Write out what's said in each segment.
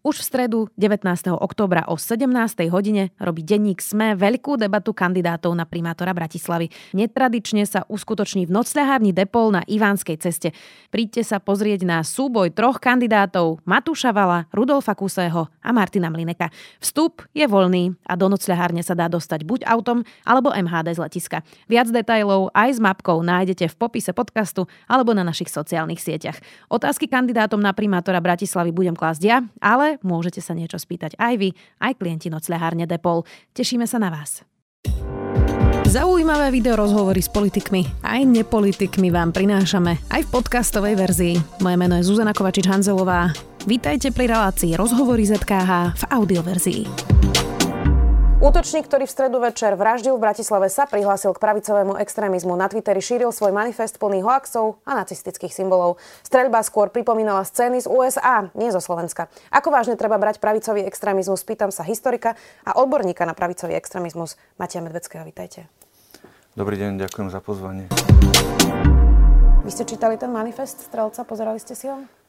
Už v stredu 19. októbra o 17. hodine robí denník SME veľkú debatu kandidátov na primátora Bratislavy. Netradične sa uskutoční v nocľahárni Depol na Ivánskej ceste. Príďte sa pozrieť na súboj troch kandidátov Matúša Vala, Rudolfa Kusého a Martina Mlineka. Vstup je voľný a do nocľahárne sa dá dostať buď autom alebo MHD z letiska. Viac detajlov aj s mapkou nájdete v popise podcastu alebo na našich sociálnych sieťach. Otázky kandidátom na primátora Bratislavy budem klásť ja, ale môžete sa niečo spýtať aj vy, aj klienti nocľahárne Depol. Tešíme sa na vás. Zaujímavé video rozhovory s politikmi aj nepolitikmi vám prinášame aj v podcastovej verzii. Moje meno je Zuzana Kovačič-Hanzelová. Vítajte pri relácii Rozhovory ZKH v audioverzii. Útočník, ktorý v stredu večer vraždil v Bratislave, sa prihlásil k pravicovému extrémizmu. Na Twitteri šíril svoj manifest plný hoaxov a nacistických symbolov. Streľba skôr pripomínala scény z USA, nie zo Slovenska. Ako vážne treba brať pravicový extrémizmus, pýtam sa historika a odborníka na pravicový extrémizmus Matia Medveckého. Vítajte. Dobrý deň, ďakujem za pozvanie. Vy ste čítali ten manifest Strelca, pozerali ste si ho?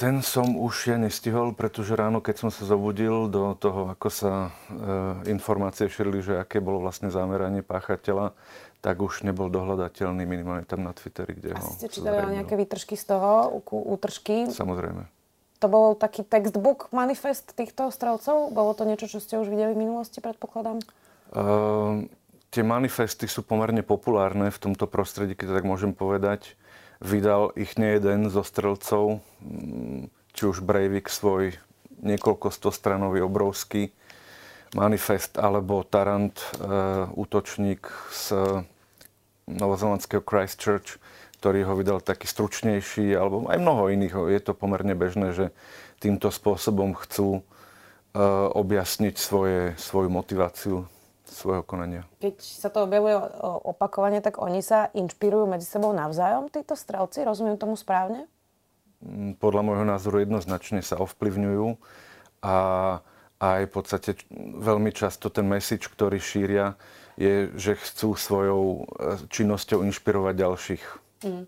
Ten som už ja nestihol, pretože ráno, keď som sa zobudil do toho, ako sa e, informácie šírili, že aké bolo vlastne zameranie páchateľa, tak už nebol dohľadateľný minimálne tam na Twitteri, kde Asi ho ste čítali nejaké výtržky z toho, útržky? Samozrejme. To bol taký textbook, manifest týchto strelcov? Bolo to niečo, čo ste už videli v minulosti, predpokladám? Uh, tie manifesty sú pomerne populárne v tomto prostredí, keď to tak môžem povedať. Vydal ich nejeden zo strelcov, mm, či už Breivik svoj niekoľko stostranový obrovský manifest, alebo Tarant, e, útočník z novozelandského Christchurch, ktorý ho vydal taký stručnejší, alebo aj mnoho iných. Je to pomerne bežné, že týmto spôsobom chcú e, objasniť svoje, svoju motiváciu svojho konania. Keď sa to objavuje opakovane, tak oni sa inšpirujú medzi sebou navzájom, títo strelci? Rozumiem tomu správne? Mm, podľa môjho názoru jednoznačne sa ovplyvňujú a aj v podstate veľmi často ten message, ktorý šíria, je, že chcú svojou e, činnosťou inšpirovať ďalších. Mm.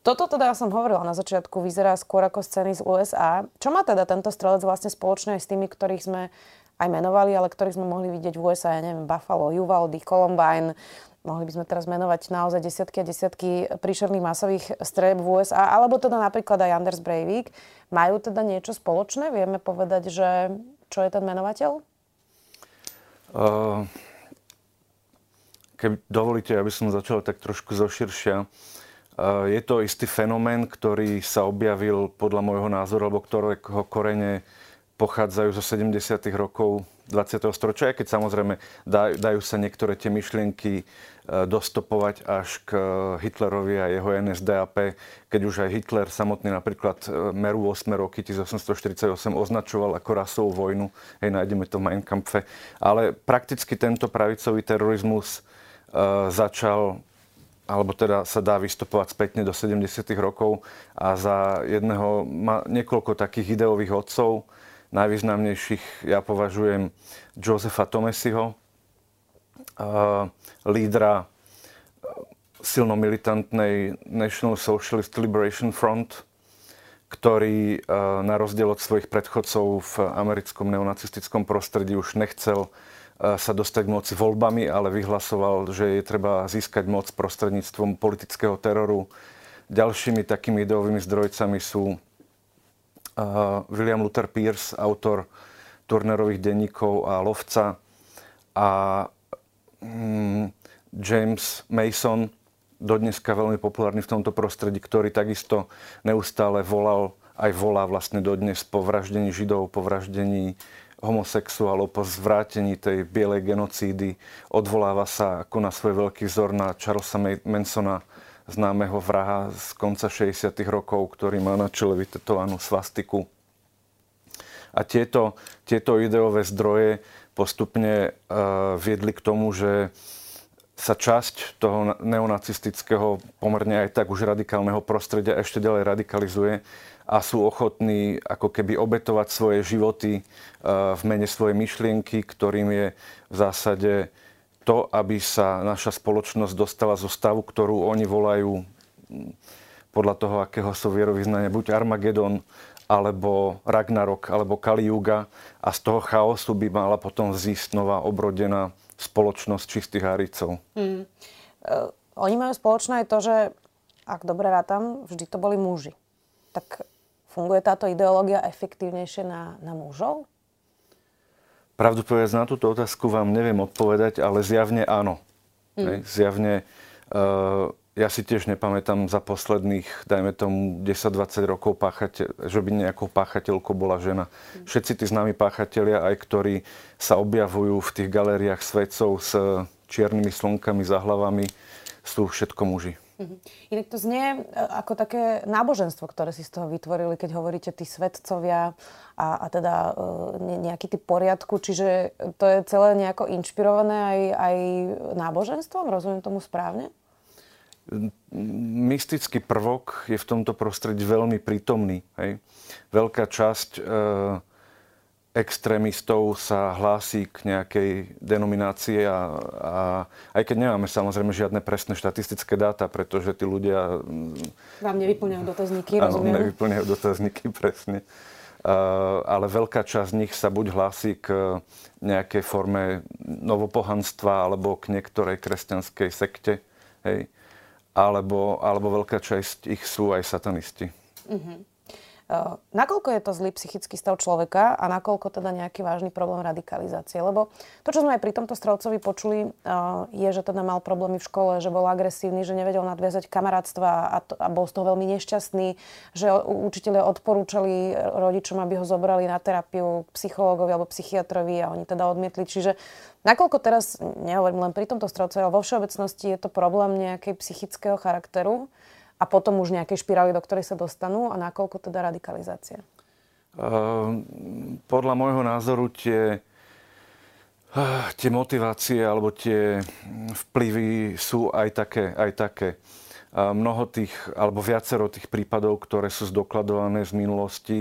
Toto teda ja som hovorila na začiatku, vyzerá skôr ako scény z USA. Čo má teda tento strelec vlastne spoločné aj s tými, ktorých sme aj menovali, ale ktorých sme mohli vidieť v USA, ja neviem, Buffalo, Uvalde, Columbine, mohli by sme teraz menovať naozaj desiatky a desiatky príšerných masových streb v USA, alebo teda napríklad aj Anders Breivik. Majú teda niečo spoločné? Vieme povedať, že čo je ten menovateľ? Uh, keby dovolíte, aby som začal tak trošku zoširšia. Uh, je to istý fenomén, ktorý sa objavil podľa môjho názoru, alebo ktorého korene pochádzajú zo 70. rokov 20. storočia, aj keď samozrejme dajú, dajú sa niektoré tie myšlienky e, dostopovať až k Hitlerovi a jeho NSDAP, keď už aj Hitler samotný napríklad e, Meru 8 roky 1848 označoval ako rasovú vojnu. Hej, nájdeme to v Mein Kampfe. Ale prakticky tento pravicový terorizmus uh, začal alebo teda sa dá vystupovať spätne do 70. rokov a za jedného má niekoľko takých ideových odcov, najvýznamnejších ja považujem Josefa Tomesiho, lídra silno militantnej National Socialist Liberation Front, ktorý na rozdiel od svojich predchodcov v americkom neonacistickom prostredí už nechcel sa dostať k moci voľbami, ale vyhlasoval, že je treba získať moc prostredníctvom politického teroru. Ďalšími takými ideovými zdrojcami sú William Luther Pierce, autor Turnerových denníkov a Lovca a mm, James Mason, dodneska veľmi populárny v tomto prostredí, ktorý takisto neustále volal, aj volá vlastne dodnes po vraždení Židov, po vraždení homosexuálov, po zvrátení tej bielej genocídy. Odvoláva sa ako na svoj veľký vzor na Charlesa Mansona, známeho vraha z konca 60. rokov, ktorý má na čele vytetovanú svastiku. A tieto, tieto ideové zdroje postupne uh, viedli k tomu, že sa časť toho neonacistického, pomerne aj tak už radikálneho prostredia ešte ďalej radikalizuje a sú ochotní ako keby obetovať svoje životy uh, v mene svojej myšlienky, ktorým je v zásade to, aby sa naša spoločnosť dostala zo stavu, ktorú oni volajú podľa toho, akého sú vierovýznania, buď Armagedon, alebo Ragnarok, alebo Kali Yuga a z toho chaosu by mala potom vzísť nová obrodená spoločnosť čistých Aricov. Hmm. Uh, oni majú spoločné aj to, že ak dobre rátam, vždy to boli muži. Tak funguje táto ideológia efektívnejšie na, na mužov? Pravdu povedať, na túto otázku vám neviem odpovedať, ale zjavne áno. Mm. Zjavne, uh, ja si tiež nepamätám za posledných, dajme tomu, 10-20 rokov, páchateľ, že by nejakou páchateľkou bola žena. Mm. Všetci tí známi páchatelia, aj ktorí sa objavujú v tých galériách svetcov s čiernymi slnkami za hlavami, sú všetko muži. Mhm. Inak to znie e, ako také náboženstvo, ktoré si z toho vytvorili, keď hovoríte tí svetcovia a, a teda e, nejaký typ poriadku. Čiže to je celé nejako inšpirované aj, aj náboženstvom? Rozumiem tomu správne? Mystický prvok je v tomto prostredí veľmi prítomný. Hej. Veľká časť e, extrémistov sa hlási k nejakej denominácii a, a aj keď nemáme samozrejme žiadne presné štatistické dáta, pretože tí ľudia... Vám nevyplňajú dotazníky, áno, rozumiem? nevyplňajú dotazníky, presne. Uh, ale veľká časť z nich sa buď hlási k nejakej forme novopohanstva alebo k niektorej kresťanskej sekte, hej? Alebo, alebo veľká časť ich sú aj satanisti. Uh-huh. Uh, nakoľko je to zlý psychický stav človeka a nakoľko teda nejaký vážny problém radikalizácie? Lebo to, čo sme aj pri tomto strelcovi počuli, uh, je, že teda mal problémy v škole, že bol agresívny, že nevedel nadviazať kamarátstva a, to, a bol z toho veľmi nešťastný, že učiteľe odporúčali rodičom, aby ho zobrali na terapiu psychológovi alebo psychiatrovi a oni teda odmietli. Čiže nakoľko teraz, nehovorím len pri tomto strelcovi, ale vo všeobecnosti je to problém nejakej psychického charakteru, a potom už nejaké špirály, do ktorej sa dostanú a nakoľko teda radikalizácia? Uh, podľa môjho názoru tie, uh, tie motivácie alebo tie vplyvy sú aj také. Aj také. Uh, mnoho tých, alebo viacero tých prípadov, ktoré sú zdokladované z minulosti,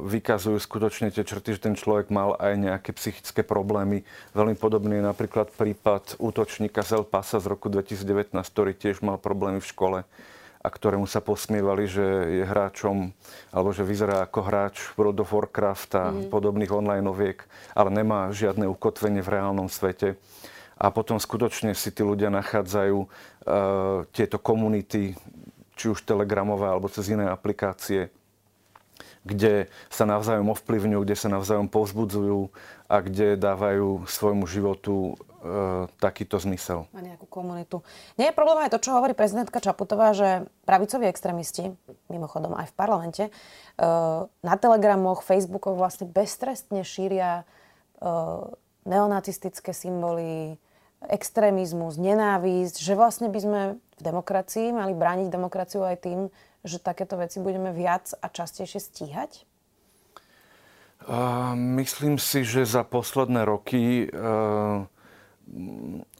vykazujú skutočne tie črty, že ten človek mal aj nejaké psychické problémy. Veľmi podobný je napríklad prípad útočníka z El Pasa z roku 2019, ktorý tiež mal problémy v škole a ktorému sa posmievali, že je hráčom, alebo že vyzerá ako hráč World of Warcraft a mm. podobných online oviek, ale nemá žiadne ukotvenie v reálnom svete. A potom skutočne si tí ľudia nachádzajú uh, tieto komunity, či už telegramové alebo cez iné aplikácie, kde sa navzájom ovplyvňujú, kde sa navzájom povzbudzujú a kde dávajú svojmu životu e, takýto zmysel. A nejakú komunitu. Nie je problém aj to, čo hovorí prezidentka Čaputová, že pravicoví extrémisti, mimochodom aj v parlamente, e, na telegramoch, facebookoch vlastne beztrestne šíria e, neonacistické symboly, extrémizmus, nenávisť, že vlastne by sme v demokracii mali brániť demokraciu aj tým, že takéto veci budeme viac a častejšie stíhať? Uh, myslím si, že za posledné roky uh,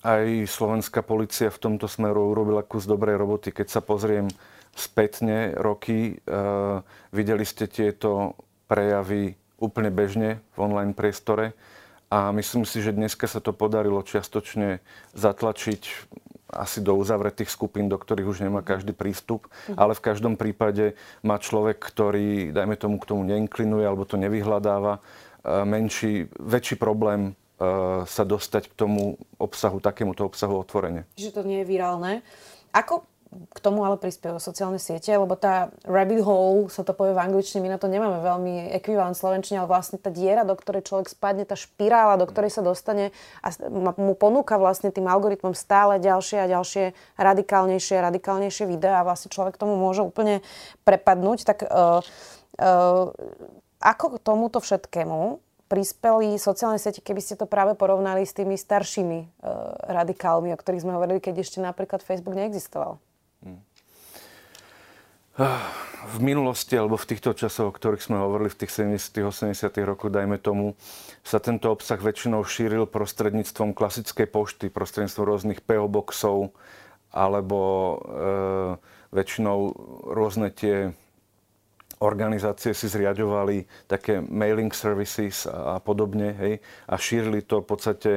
aj slovenská policia v tomto smeru urobila kus dobrej roboty. Keď sa pozriem spätne roky, uh, videli ste tieto prejavy úplne bežne v online priestore a myslím si, že dneska sa to podarilo čiastočne zatlačiť asi do uzavretých skupín, do ktorých už nemá každý prístup, ale v každom prípade má človek, ktorý, dajme tomu, k tomu neinklinuje alebo to nevyhľadáva, e, menší, väčší problém e, sa dostať k tomu obsahu, takémuto obsahu otvorene. Čiže to nie je virálne. Ako k tomu ale prispievajú sociálne siete, lebo tá rabbit hole, sa to povie v angličtine, my na to nemáme veľmi ekvivalent slovenčine, ale vlastne tá diera, do ktorej človek spadne, tá špirála, do ktorej sa dostane a mu ponúka vlastne tým algoritmom stále ďalšie a ďalšie radikálnejšie radikálnejšie videá a vlastne človek tomu môže úplne prepadnúť. Tak uh, uh, ako k tomuto všetkému prispeli sociálne siete, keby ste to práve porovnali s tými staršími uh, radikálmi, o ktorých sme hovorili, keď ešte napríklad Facebook neexistoval? V minulosti alebo v týchto časoch, o ktorých sme hovorili v tých 70 80 rokoch, dajme tomu, sa tento obsah väčšinou šíril prostredníctvom klasickej pošty, prostredníctvom rôznych PO boxov alebo e, väčšinou rôzne tie organizácie si zriadovali také mailing services a, a podobne hej, a šírili to v podstate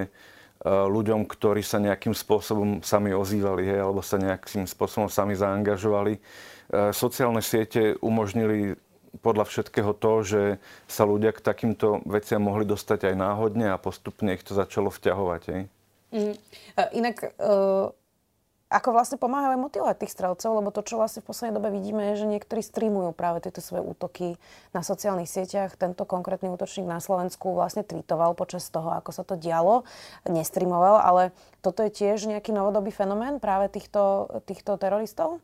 Eh, ľuďom, ktorí sa nejakým spôsobom sami ozývali, hej, alebo sa nejakým spôsobom sami zaangažovali. Eh, sociálne siete umožnili podľa všetkého to, že sa ľudia k takýmto veciam mohli dostať aj náhodne a postupne ich to začalo vťahovať. Hej? Mm. Inak uh ako vlastne pomáhajú aj motivovať tých strelcov, lebo to, čo vlastne v poslednej dobe vidíme, je, že niektorí streamujú práve tieto svoje útoky na sociálnych sieťach. Tento konkrétny útočník na Slovensku vlastne tweetoval počas toho, ako sa to dialo, nestreamoval, ale toto je tiež nejaký novodobý fenomén práve týchto, týchto teroristov?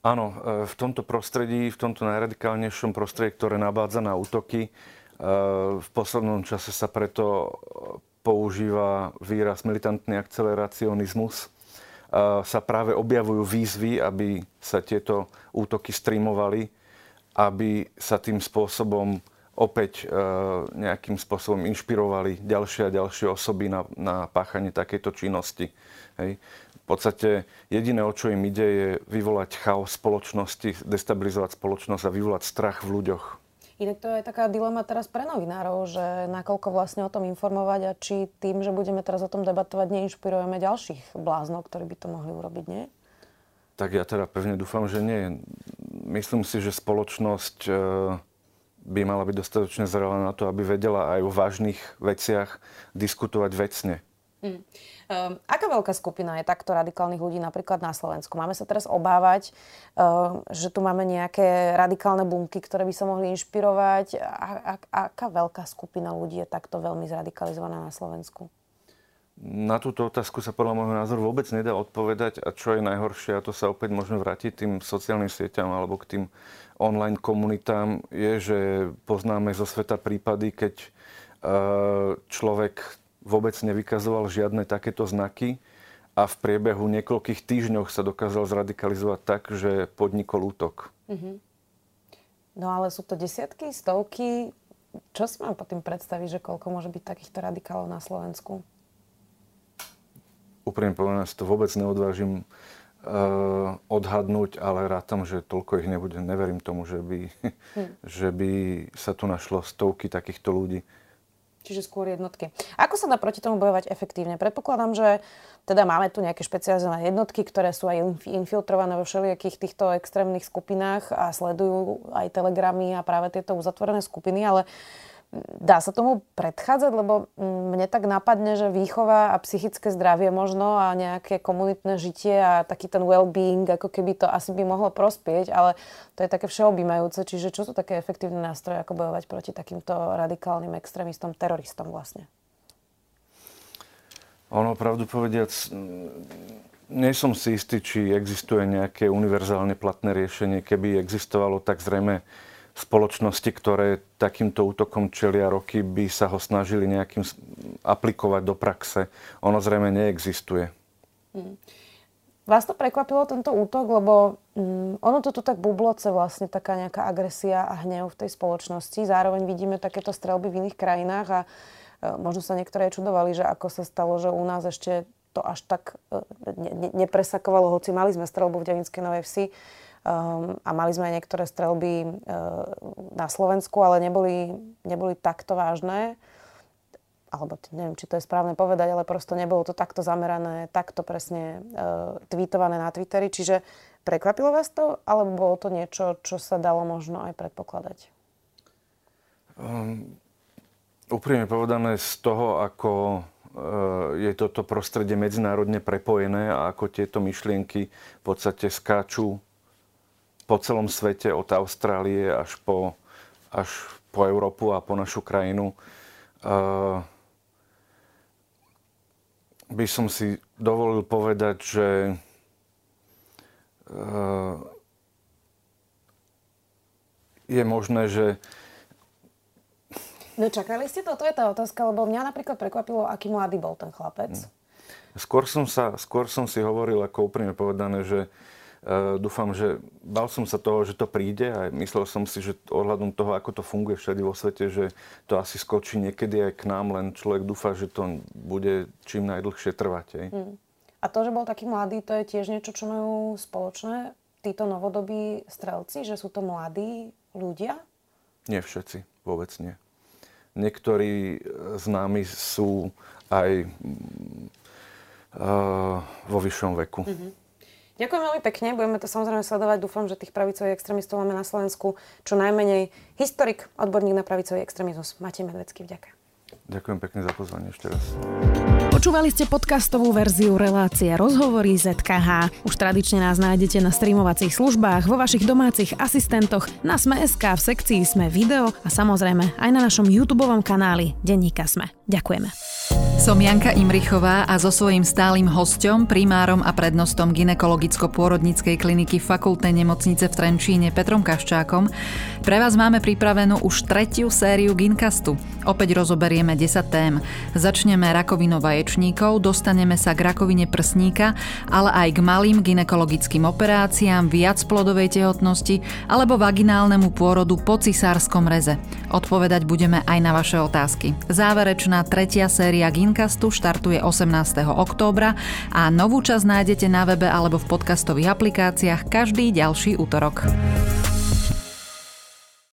Áno, e, v tomto prostredí, v tomto najradikálnejšom prostredí, ktoré nabádza na útoky, e, v poslednom čase sa preto používa výraz militantný akceleracionizmus, sa práve objavujú výzvy, aby sa tieto útoky streamovali, aby sa tým spôsobom opäť e, nejakým spôsobom inšpirovali ďalšie a ďalšie osoby na, na páchanie takejto činnosti. Hej. V podstate jediné, o čo im ide, je vyvolať chaos spoločnosti, destabilizovať spoločnosť a vyvolať strach v ľuďoch. Inak to je taká dilema teraz pre novinárov, že nakoľko vlastne o tom informovať a či tým, že budeme teraz o tom debatovať, neinšpirujeme ďalších bláznov, ktorí by to mohli urobiť, nie? Tak ja teda pevne dúfam, že nie. Myslím si, že spoločnosť e, by mala byť dostatočne zrelá na to, aby vedela aj o vážnych veciach diskutovať vecne. Mm. Um, aká veľká skupina je takto radikálnych ľudí napríklad na Slovensku? Máme sa teraz obávať, um, že tu máme nejaké radikálne bunky, ktoré by sa mohli inšpirovať. A, a, aká veľká skupina ľudí je takto veľmi zradikalizovaná na Slovensku? Na túto otázku sa podľa môjho názoru vôbec nedá odpovedať a čo je najhoršie, a to sa opäť môžeme vrátiť tým sociálnym sieťam alebo k tým online komunitám, je, že poznáme zo sveta prípady, keď človek vôbec nevykazoval žiadne takéto znaky a v priebehu niekoľkých týždňov sa dokázal zradikalizovať tak, že podnikol útok. Mm-hmm. No ale sú to desiatky, stovky. Čo si mám po tým predstaviť, že koľko môže byť takýchto radikálov na Slovensku? Úprimne povedané, to vôbec neodvážim uh, odhadnúť, ale rátam, že toľko ich nebude. Neverím tomu, že by, hm. že by sa tu našlo stovky takýchto ľudí. Čiže skôr jednotky. Ako sa dá proti tomu bojovať efektívne? Predpokladám, že teda máme tu nejaké špecializované jednotky, ktoré sú aj infiltrované vo všelijakých týchto extrémnych skupinách a sledujú aj telegramy a práve tieto uzatvorené skupiny, ale Dá sa tomu predchádzať, lebo mne tak napadne, že výchova a psychické zdravie možno a nejaké komunitné žitie a taký ten well-being, ako keby to asi by mohlo prospieť, ale to je také všeobjímajúce. Čiže čo sú také efektívne nástroje, ako bojovať proti takýmto radikálnym extrémistom, teroristom vlastne? Ono, pravdu povediac, nie som si istý, či existuje nejaké univerzálne platné riešenie. Keby existovalo, tak zrejme spoločnosti, ktoré takýmto útokom čelia roky, by sa ho snažili nejakým aplikovať do praxe. Ono zrejme neexistuje. Hmm. Vás to prekvapilo, tento útok, lebo um, ono to tu tak bubloce vlastne, taká nejaká agresia a hnev v tej spoločnosti. Zároveň vidíme takéto strelby v iných krajinách a uh, možno sa niektoré čudovali, že ako sa stalo, že u nás ešte to až tak uh, ne, ne, nepresakovalo, hoci mali sme strelbu v Devinskej Novej Vsi. Um, a mali sme aj niektoré strelby uh, na Slovensku, ale neboli, neboli takto vážne. Alebo neviem, či to je správne povedať, ale prosto nebolo to takto zamerané, takto presne uh, tweetované na Twitteri. Čiže prekvapilo vás to, alebo bolo to niečo, čo sa dalo možno aj predpokladať? Um, úprimne povedané, z toho, ako uh, je toto prostredie medzinárodne prepojené a ako tieto myšlienky v podstate skáču po celom svete, od Austrálie až po, až po Európu a po našu krajinu. Uh, by som si dovolil povedať, že uh, je možné, že No čakali ste to? To je tá otázka, lebo mňa napríklad prekvapilo, aký mladý bol ten chlapec. Skôr som, sa, skôr som si hovoril, ako úprimne povedané, že Uh, dúfam, že bal som sa toho, že to príde a myslel som si, že ohľadom toho, ako to funguje všade vo svete, že to asi skočí niekedy aj k nám, len človek dúfa, že to bude čím najdlhšie trvať. Hmm. A to, že bol taký mladý, to je tiež niečo, čo majú spoločné títo novodobí strelci, že sú to mladí ľudia? Nie všetci, vôbec nie. Niektorí z nami sú aj uh, vo vyššom veku. Mm-hmm. Ďakujem veľmi pekne, budeme to samozrejme sledovať. Dúfam, že tých pravicových extrémistov máme na Slovensku čo najmenej. Historik, odborník na pravicový extrémizmus. Matej Medvecký, vďaka. Ďakujem pekne za pozvanie ešte raz. Počúvali ste podcastovú verziu relácie Rozhovory ZKH. Už tradične nás nájdete na streamovacích službách, vo vašich domácich asistentoch, na Sme.sk, v sekcii Sme video a samozrejme aj na našom YouTube kanáli Denníka Sme. Ďakujeme. Som Janka Imrichová a so svojím stálym hostom, primárom a prednostom ginekologicko-pôrodníckej kliniky fakultnej nemocnice v Trenčíne Petrom Kaščákom pre vás máme pripravenú už tretiu sériu Ginkastu. Opäť rozoberieme 10 tém. Začneme rakovinou vaječníkov, dostaneme sa k rakovine prsníka, ale aj k malým ginekologickým operáciám, viac plodovej tehotnosti alebo vaginálnemu pôrodu po cisárskom reze. Odpovedať budeme aj na vaše otázky. Záverečná tretia séria Ginkastu Podcastu štartuje 18. októbra a novú časť nájdete na webe alebo v podcastových aplikáciách každý ďalší útorok.